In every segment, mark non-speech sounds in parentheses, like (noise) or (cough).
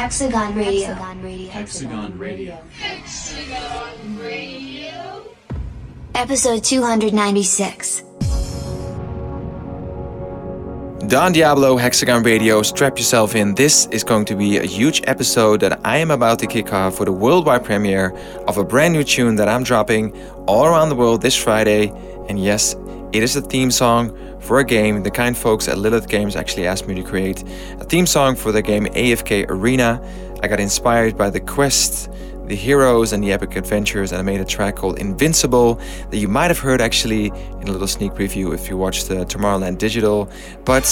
Diablo, Hexagon Radio. Hexagon Radio. Hexagon Radio. Episode 296. Don Diablo, Hexagon Radio, strap yourself in. This is going to be a huge episode that I am about to kick off with a worldwide premiere of a brand new tune that I'm dropping all around the world this Friday. And yes, it is a theme song for a game. The kind folks at Lilith Games actually asked me to create a theme song for their game AFK Arena. I got inspired by the quest, the heroes, and the epic adventures, and I made a track called Invincible that you might have heard actually in a little sneak preview if you watched the Tomorrowland Digital. But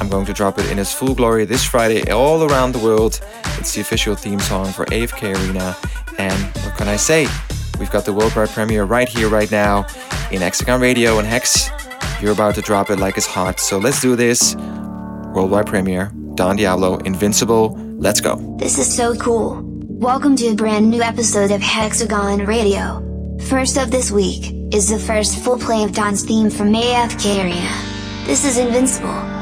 I'm going to drop it in its full glory this Friday all around the world. It's the official theme song for AFK Arena. And what can I say? We've got the worldwide premiere right here, right now in Hexagon Radio and Hex. You're about to drop it like it's hot. So let's do this. Worldwide premiere, Don Diablo, Invincible. Let's go. This is so cool. Welcome to a brand new episode of Hexagon Radio. First up this week is the first full play of Don's theme from AFK Arena. This is Invincible.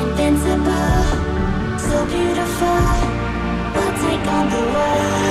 Invincible, so beautiful, we'll take on the world.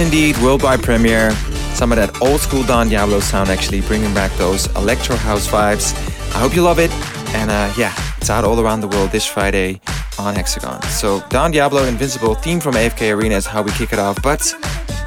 indeed World by Premiere. Some of that old school Don Diablo sound actually bringing back those electro house vibes. I hope you love it. And uh, yeah, it's out all around the world this Friday on Hexagon. So Don Diablo Invincible theme from AFK Arena is how we kick it off. But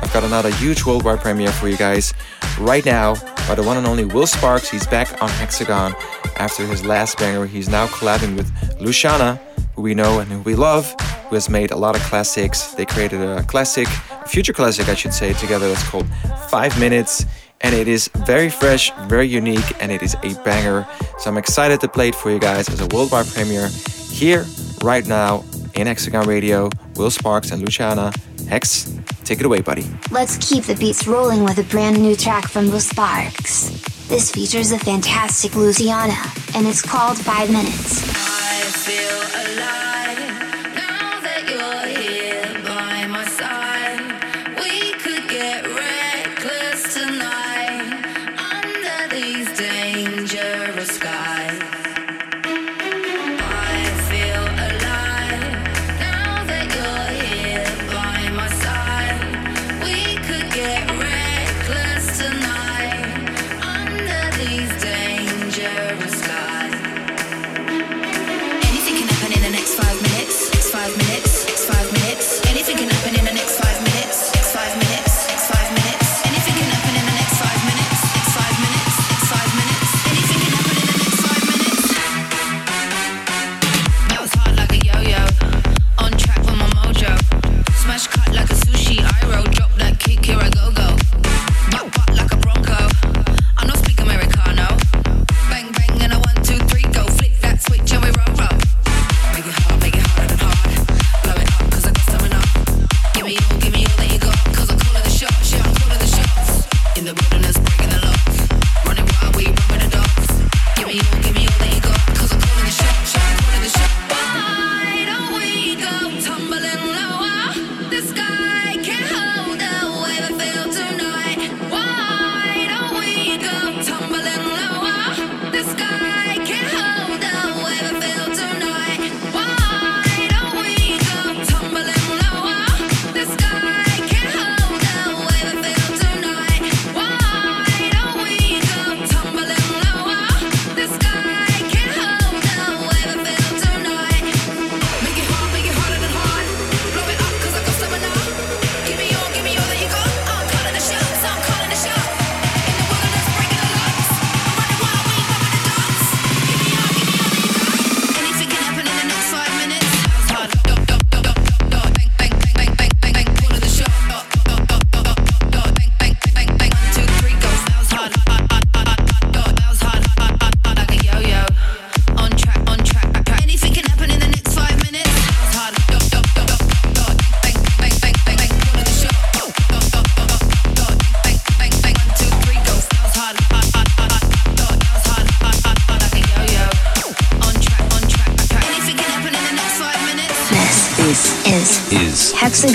I've got another huge worldwide premiere for you guys right now by the one and only Will Sparks. He's back on Hexagon after his last banger. He's now collabing with Luciana, who we know and who we love, who has made a lot of classics. They created a classic future classic, I should say, together. It's called Five Minutes, and it is very fresh, very unique, and it is a banger. So I'm excited to play it for you guys as a worldwide premiere here, right now, in Hexagon Radio. Will Sparks and Luciana. Hex, take it away, buddy. Let's keep the beats rolling with a brand new track from Will Sparks. This features a fantastic Luciana, and it's called Five Minutes.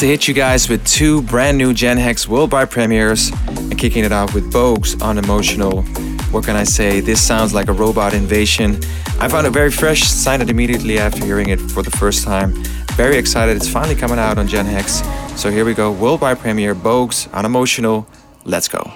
to hit you guys with two brand new Gen Hex worldwide premieres and kicking it off with Bogues on Emotional. What can I say? This sounds like a robot invasion. I found it very fresh, signed it immediately after hearing it for the first time. Very excited, it's finally coming out on Gen Hex. So here we go, worldwide premiere Bogues on Emotional. Let's go.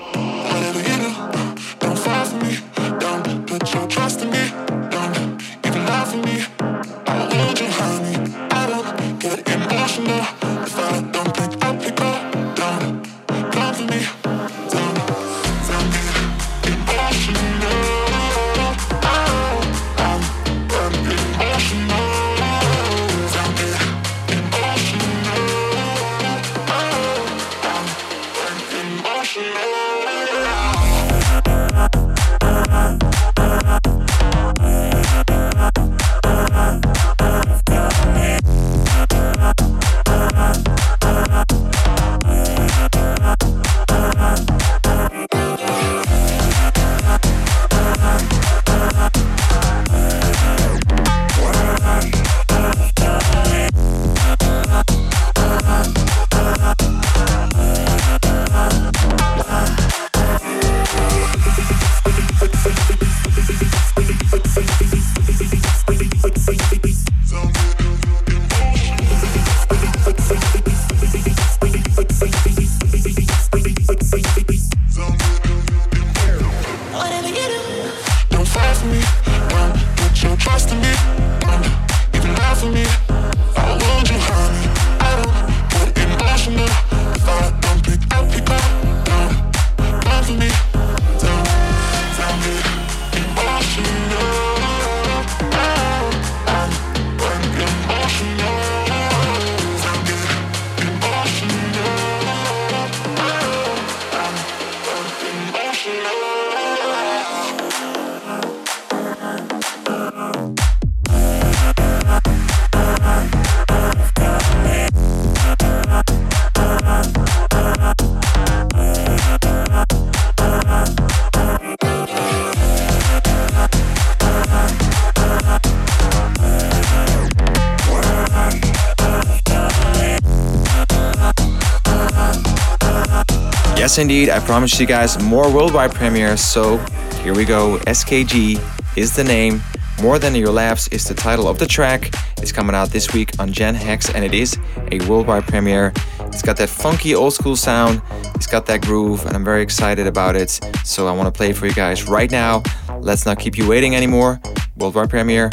Yes, indeed. I promised you guys more worldwide premieres. So here we go. SKG is the name. More Than Your Laughs is the title of the track. It's coming out this week on Gen Hex and it is a worldwide premiere. It's got that funky old school sound, it's got that groove, and I'm very excited about it. So I want to play for you guys right now. Let's not keep you waiting anymore. Worldwide premiere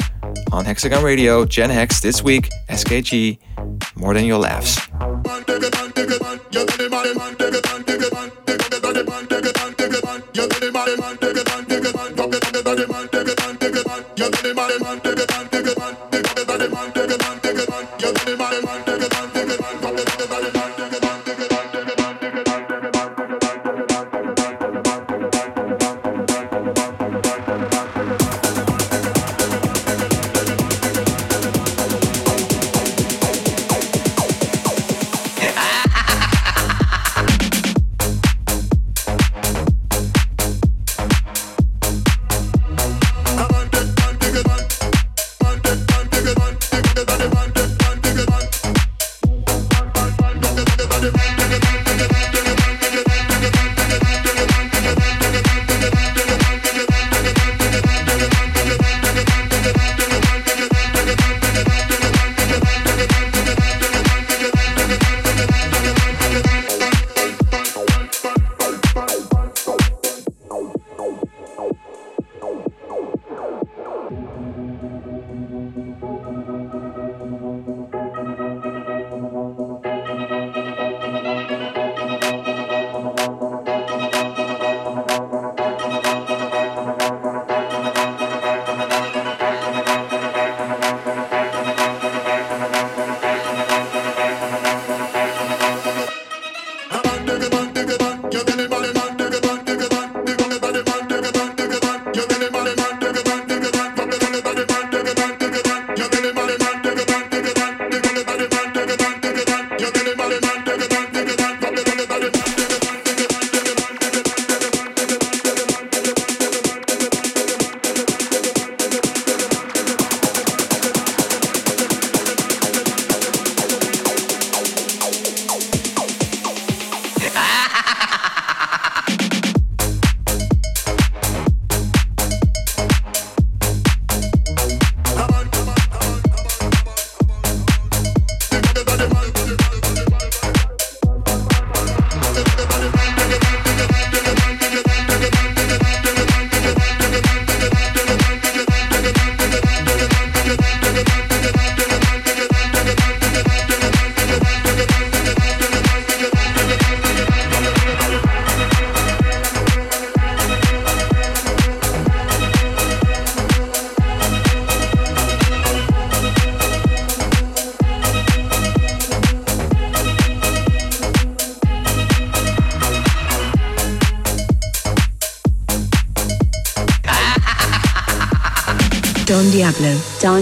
on Hexagon Radio, Gen Hex this week, SKG, More Than Your Laughs.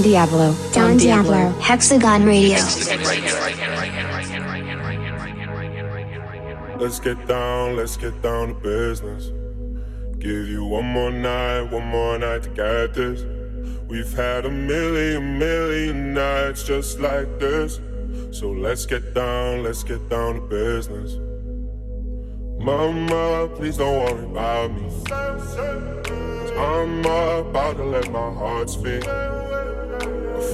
Diablo. Don Diablo. Hexagon Radio. Let's get down, let's get down to business. Give you one more night, one more night to get this. We've had a million, million nights just like this. So let's get down, let's get down to business. Mama, please don't worry about me. I'm about to let my heart speak.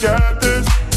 get this.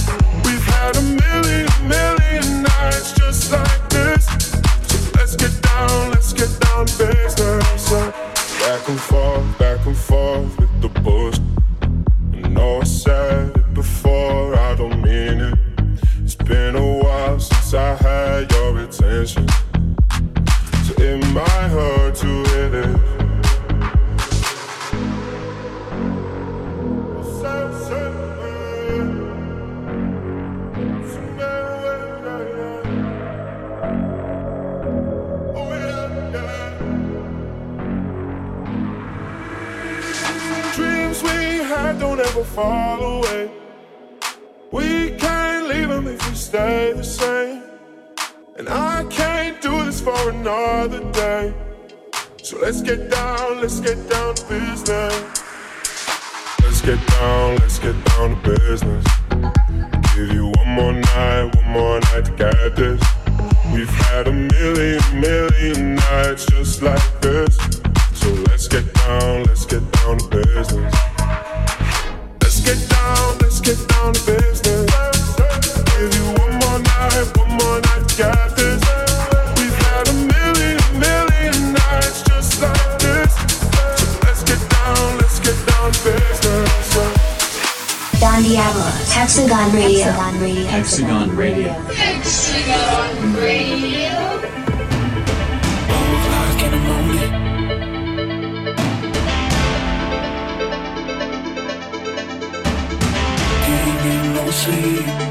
Diablo Hexagon Radio. Hexagon Radio. Hexagon Radio. Hexagon Radio. Sleep.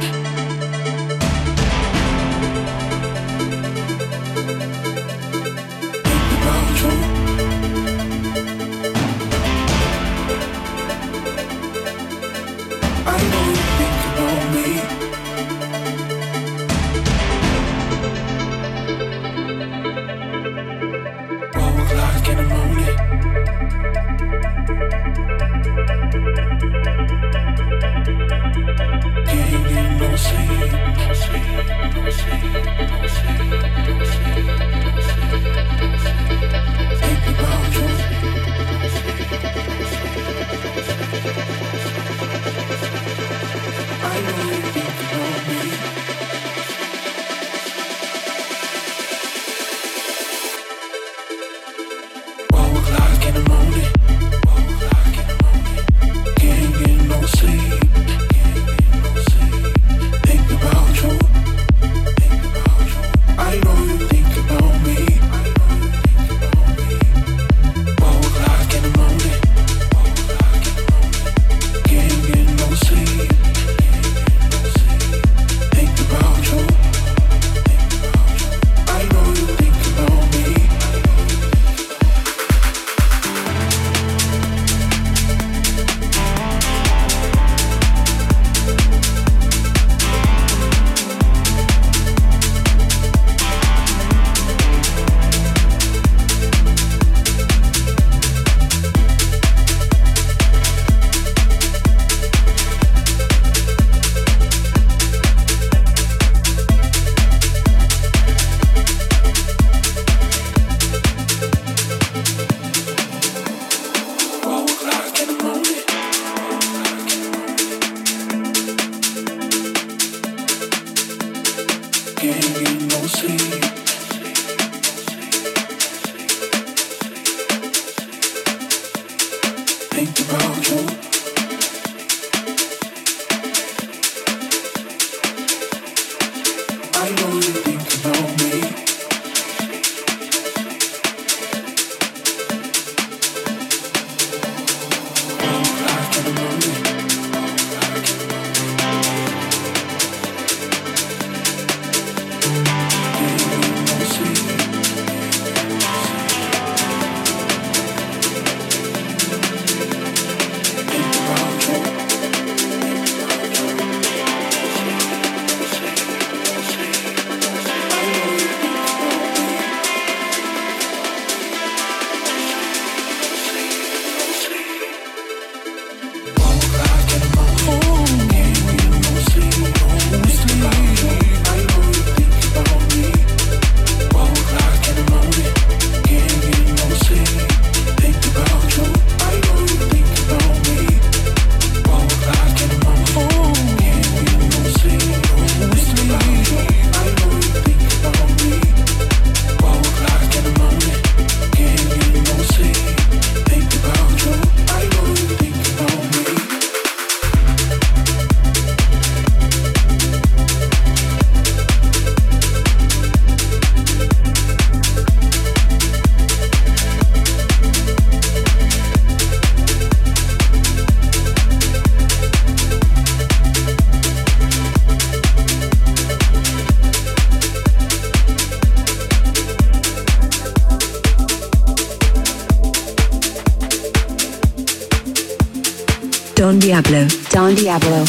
Diablo, Don Diablo.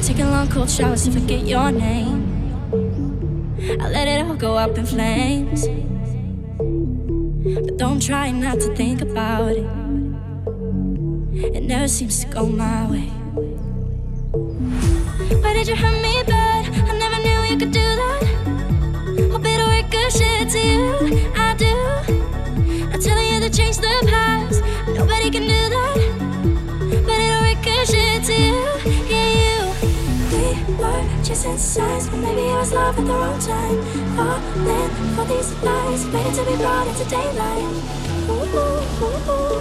Taking long cold showers to forget your name. I let it all go up in flames. But don't try not to think about it. It never seems to go my way. Why did you hurt me bad? I never knew you could do that. Hope it'll work good shit to you. I do. I'm telling you to change the past. Nobody can do chasing signs, but maybe I was love at the wrong time. Falling for these lies, waiting to be brought into daylight. Ooh, ooh, ooh,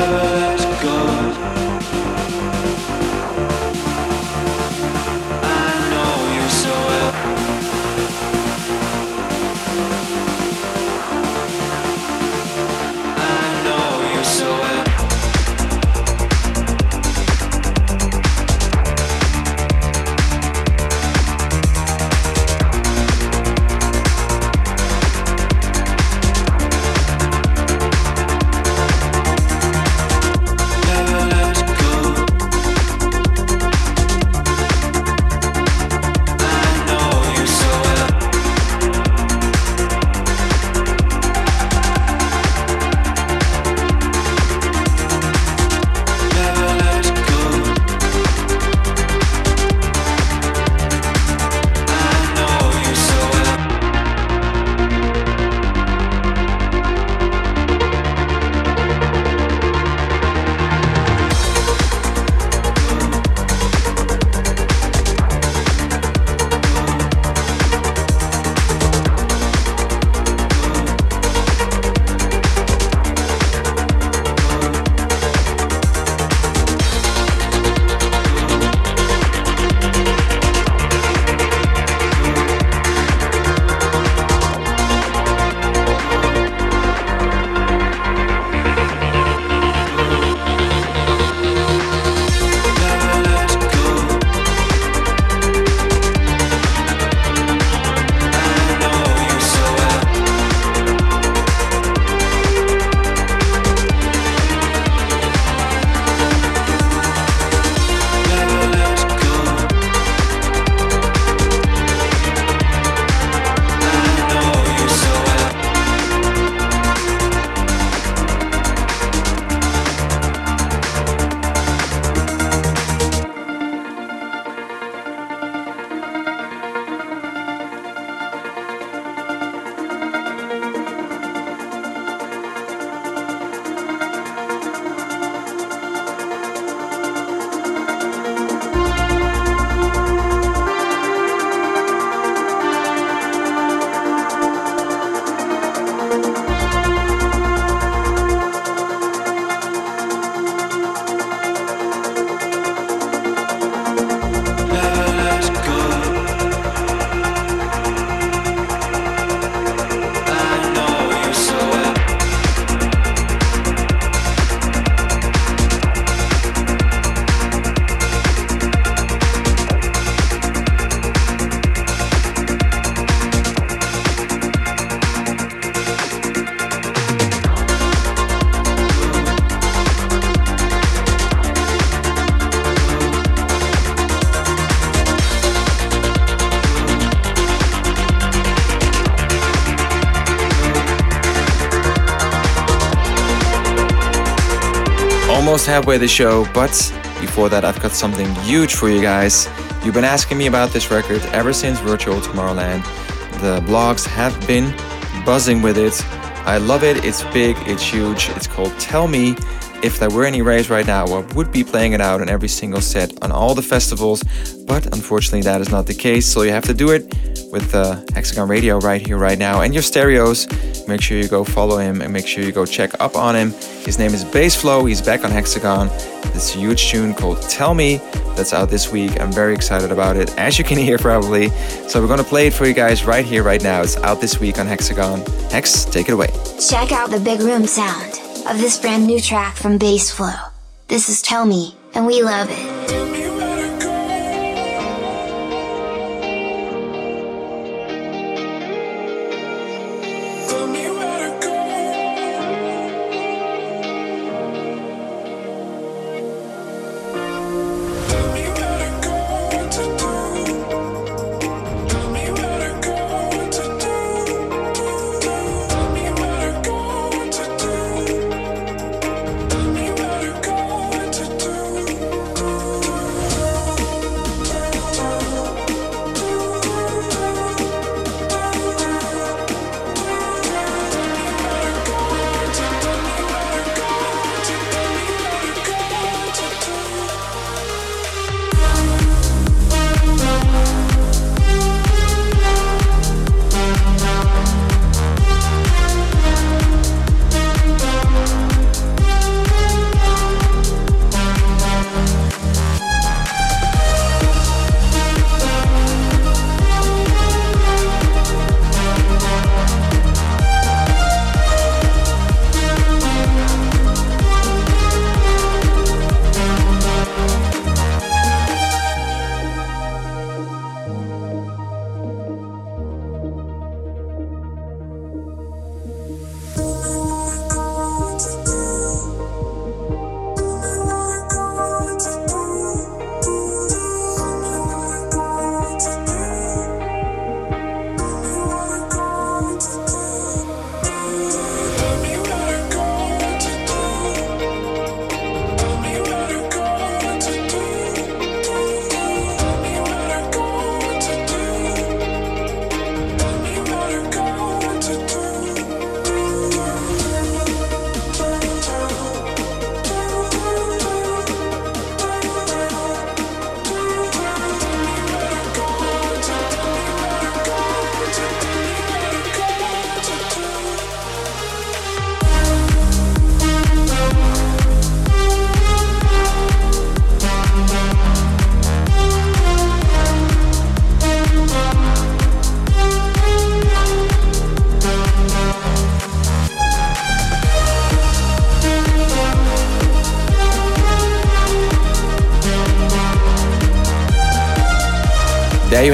love. Halfway the show, but before that, I've got something huge for you guys. You've been asking me about this record ever since Virtual Tomorrowland. The blogs have been buzzing with it. I love it, it's big, it's huge. It's called Tell Me. If there were any rays right now, I would be playing it out in every single set on all the festivals, but unfortunately, that is not the case, so you have to do it with uh, Hexagon Radio right here, right now, and your stereos. Make sure you go follow him and make sure you go check up on him. His name is Bassflow. He's back on Hexagon. This huge tune called Tell Me that's out this week. I'm very excited about it, as you can (laughs) hear probably. So we're gonna play it for you guys right here, right now. It's out this week on Hexagon. Hex, take it away. Check out the big room sound of this brand new track from Bassflow. This is Tell Me, and we love it.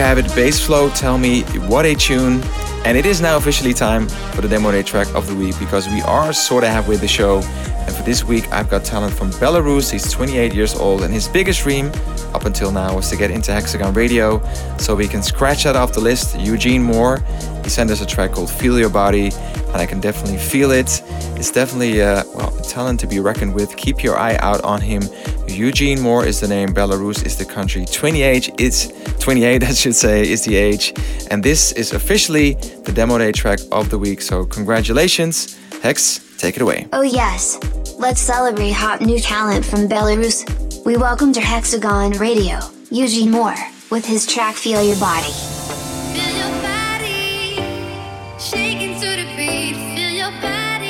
Have it, Bassflow. Tell me what a tune. And it is now officially time for the demo day track of the week because we are sort of halfway the show. And for this week, I've got talent from Belarus. He's 28 years old, and his biggest dream up until now was to get into Hexagon Radio. So we can scratch that off the list. Eugene Moore, he sent us a track called Feel Your Body, and I can definitely feel it. It's definitely uh, well, a talent to be reckoned with. Keep your eye out on him. Eugene Moore is the name, Belarus is the country. 28 is 28, I should say, is the age. And this is officially the demo day track of the week. So congratulations. Hex, take it away. Oh yes, let's celebrate hot new talent from Belarus. We welcome to Hexagon Radio, Eugene Moore, with his track Feel Your Body. Feel your body shaking to the beat. Feel your body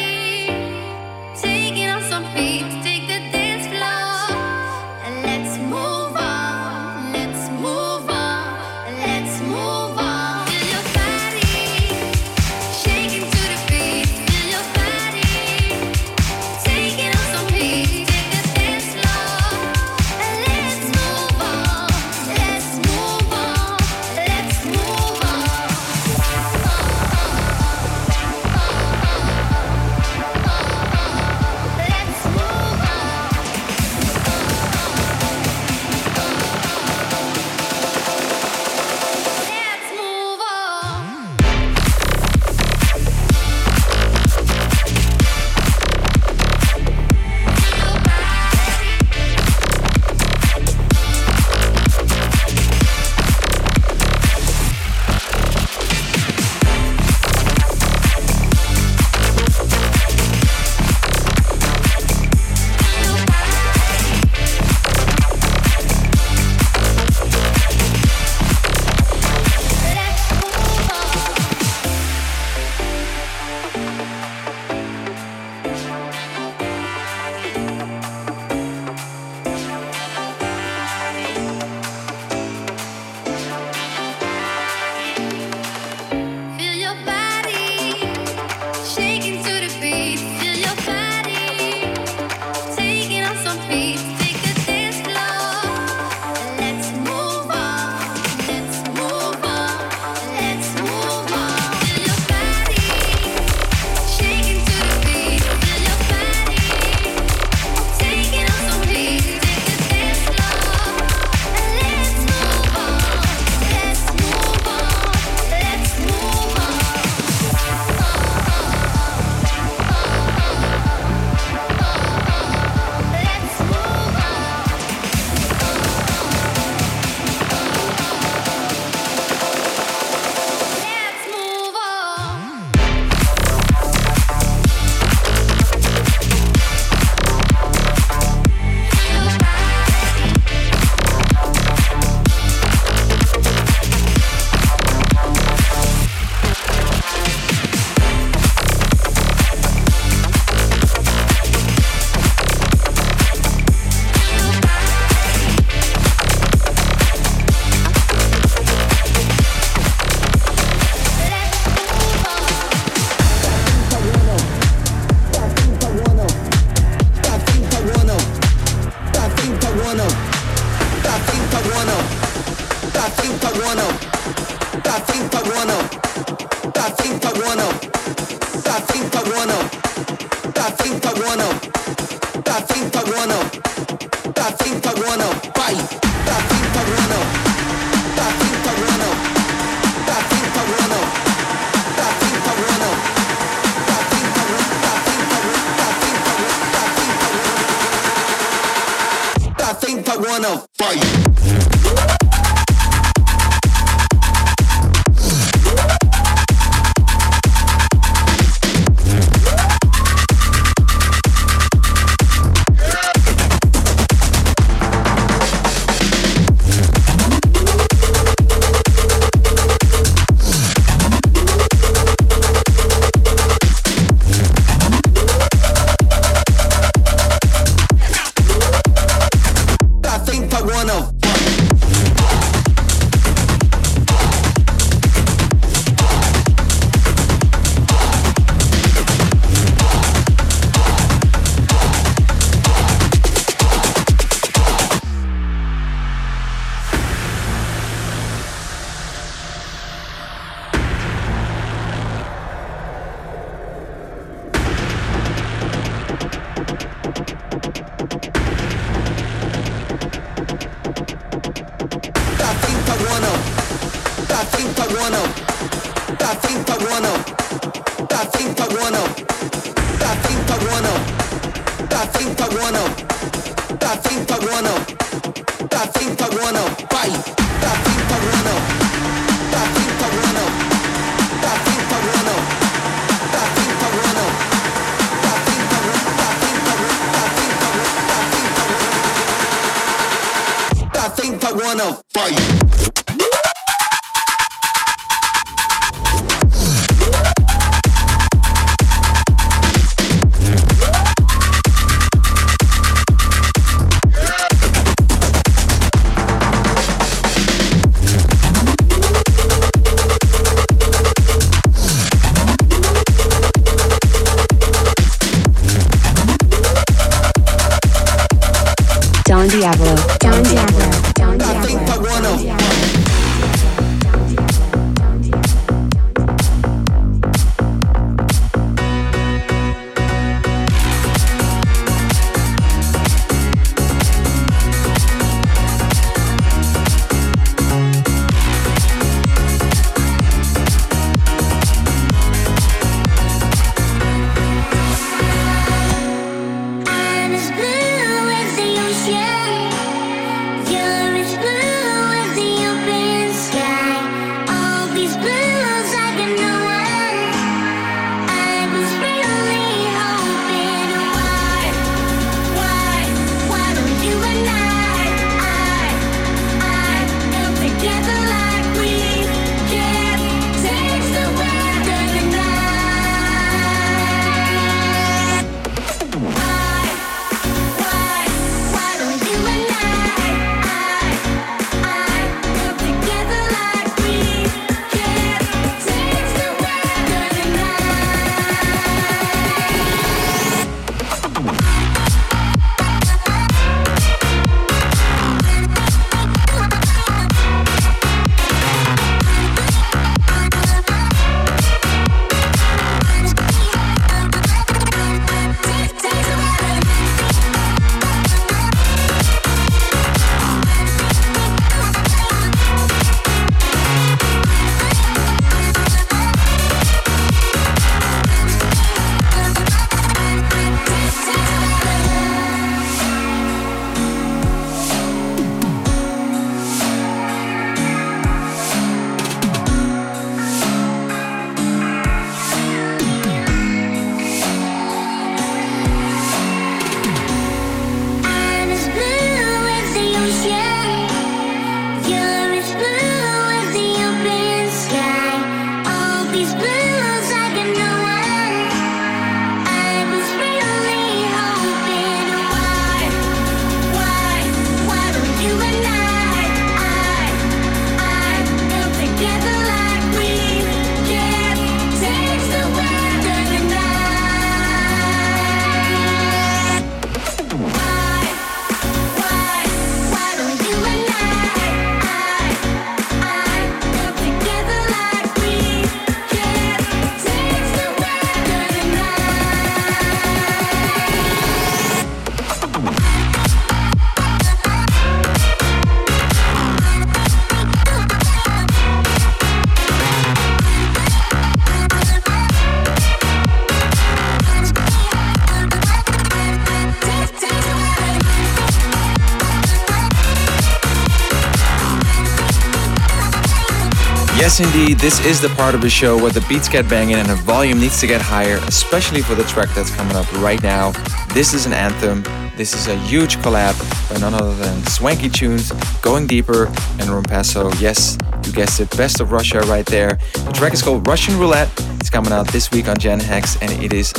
Yes, indeed, this is the part of the show where the beats get banging and the volume needs to get higher, especially for the track that's coming up right now. This is an anthem. This is a huge collab by none other than Swanky Tunes, Going Deeper, and Rompasso. Yes, you guessed it, Best of Russia right there. The track is called Russian Roulette. It's coming out this week on Gen Hex, and it is,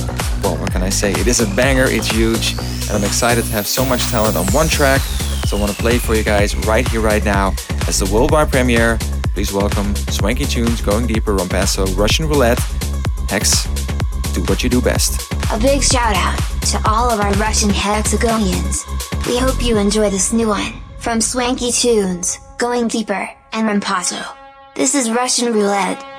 well, what can I say? It is a banger, it's huge, and I'm excited to have so much talent on one track. So I want to play for you guys right here, right now, as the worldwide premiere Please welcome Swanky Tunes, Going Deeper, Rompasso, Russian Roulette, Hex, do what you do best. A big shout out to all of our Russian hexagonians. We hope you enjoy this new one from Swanky Tunes, Going Deeper, and Rompasso. This is Russian Roulette.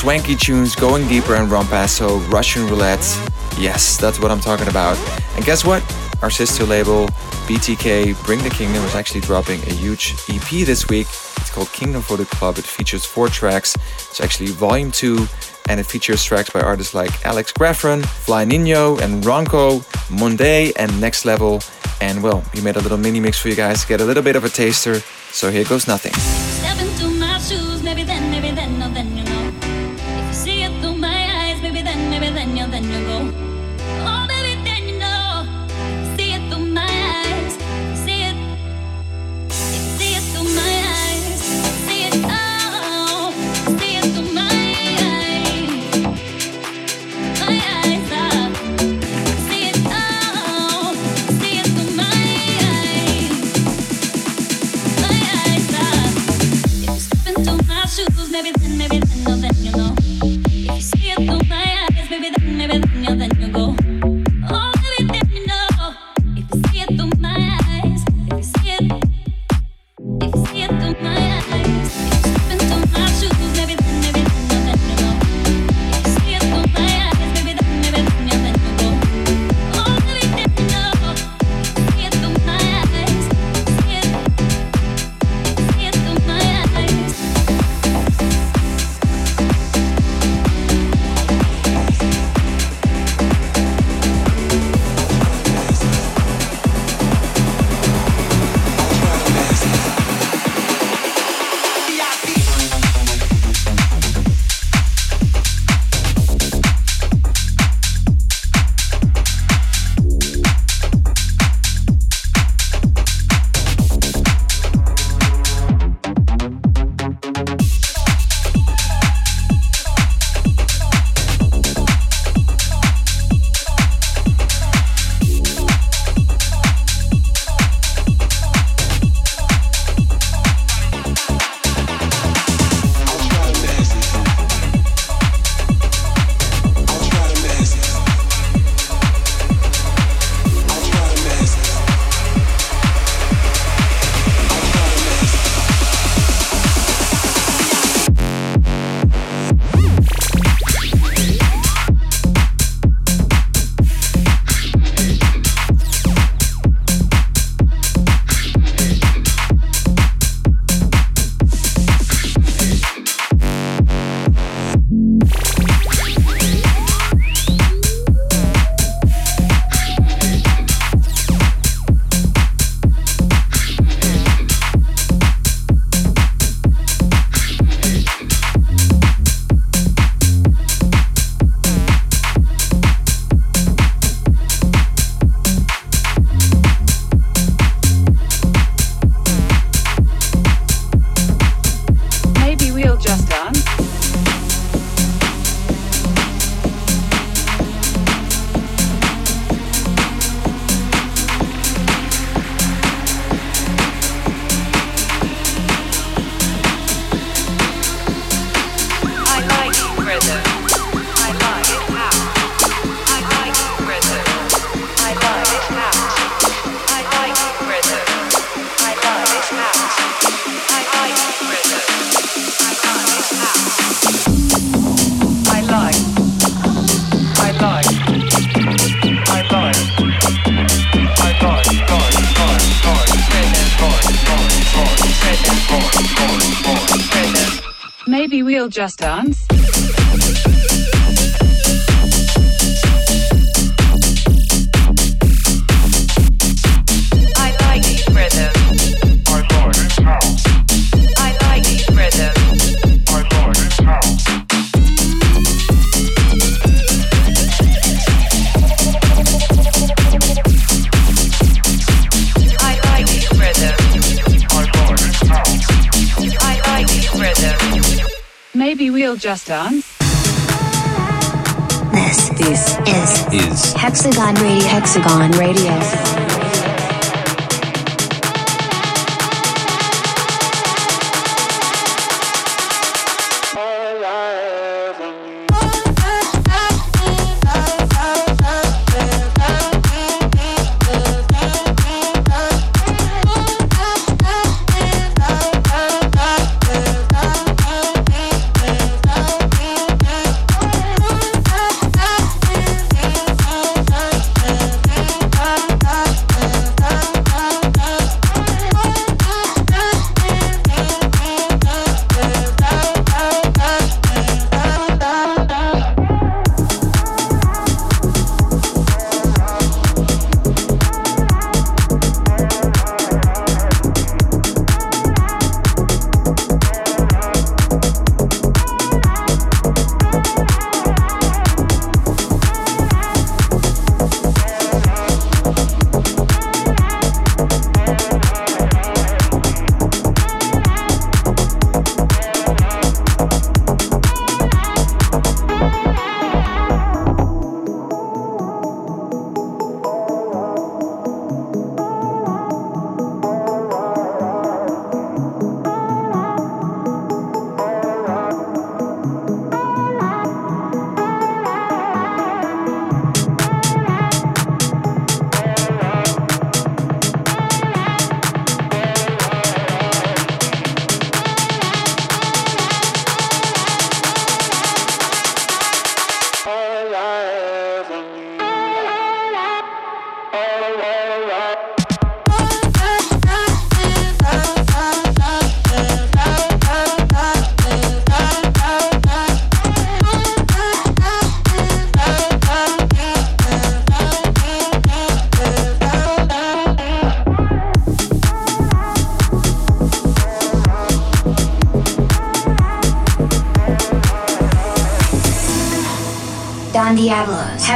Swanky tunes, going deeper and Rompasso, Russian roulette. Yes, that's what I'm talking about. And guess what? Our sister label, BTK Bring the Kingdom, is actually dropping a huge EP this week. It's called Kingdom for the Club. It features four tracks. It's actually volume two, and it features tracks by artists like Alex Grafron, Fly Nino, and Ronco, Monday, and Next Level. And well, we made a little mini mix for you guys to get a little bit of a taster. So here goes nothing. Just Dance? Just Dance? This, this is, is Hexagon Radio. Hexagon Radio.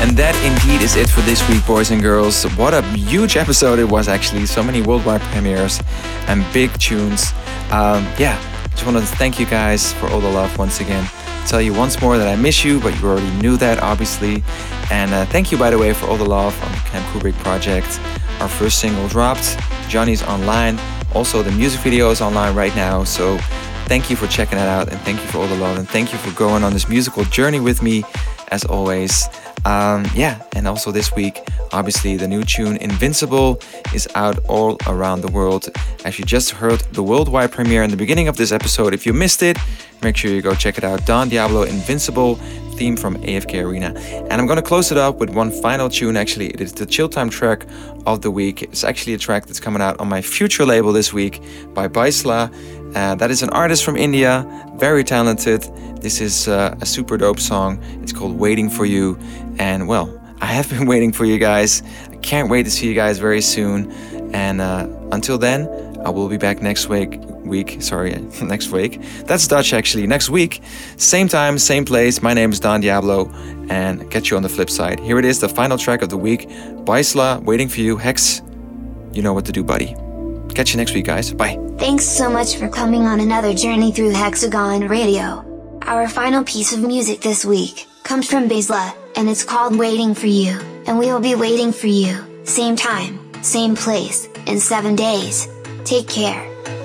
And that indeed is it for this week, boys and girls. What a huge episode it was, actually. So many worldwide premieres and big tunes. Um, yeah, just want to thank you guys for all the love once again. Tell you once more that I miss you, but you already knew that, obviously. And uh, thank you, by the way, for all the love on the Camp Kubrick project. Our first single dropped, Johnny's online. Also, the music video is online right now. So thank you for checking it out and thank you for all the love and thank you for going on this musical journey with me, as always. Um, yeah, and also this week, obviously, the new tune Invincible is out all around the world. As you just heard the worldwide premiere in the beginning of this episode, if you missed it, make sure you go check it out. Don Diablo Invincible, theme from AFK Arena. And I'm gonna close it up with one final tune actually. It is the chill time track of the week. It's actually a track that's coming out on my future label this week by Baisla. Uh, that is an artist from India, very talented. This is uh, a super dope song. It's called Waiting for You. And well, I have been (laughs) waiting for you guys. I can't wait to see you guys very soon. And uh, until then, I will be back next week. Week, sorry, (laughs) next week. That's Dutch actually. Next week, same time, same place. My name is Don Diablo, and catch you on the flip side. Here it is, the final track of the week. Baisla, waiting for you. Hex, you know what to do, buddy. Catch you next week, guys. Bye. Thanks so much for coming on another journey through Hexagon Radio. Our final piece of music this week comes from Basla, and it's called Waiting for You, and we will be waiting for you, same time, same place, in seven days. Take care.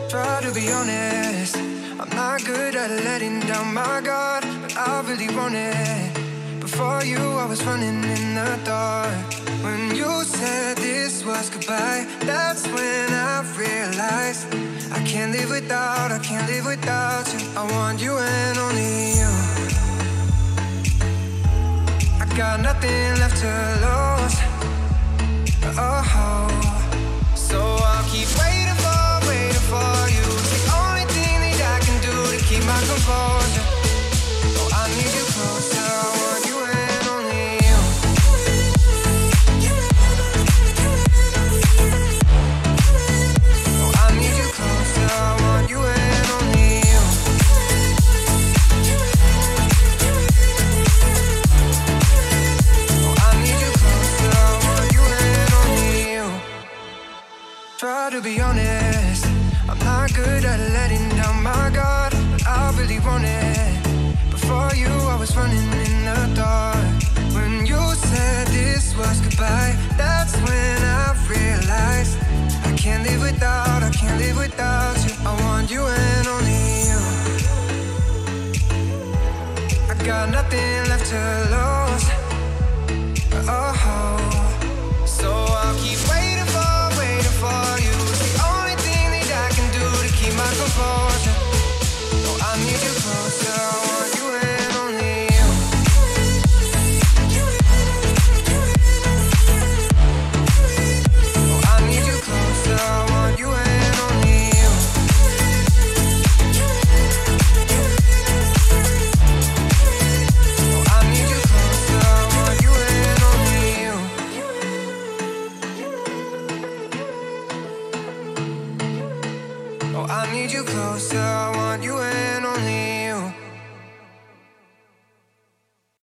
Try to be honest, I'm not good at letting down my guard, but I really want it. Before you, I was running in the dark. When you said this was goodbye, that's when I realized I can't live without, I can't live without you. I want you nothing left to lose. Oh, good at letting down my guard, but I really want it. Before you, I was running in the dark. When you said this was goodbye, that's when I realized I can't live without, I can't live without you. I want you and only you. I got nothing left to lose. Oh,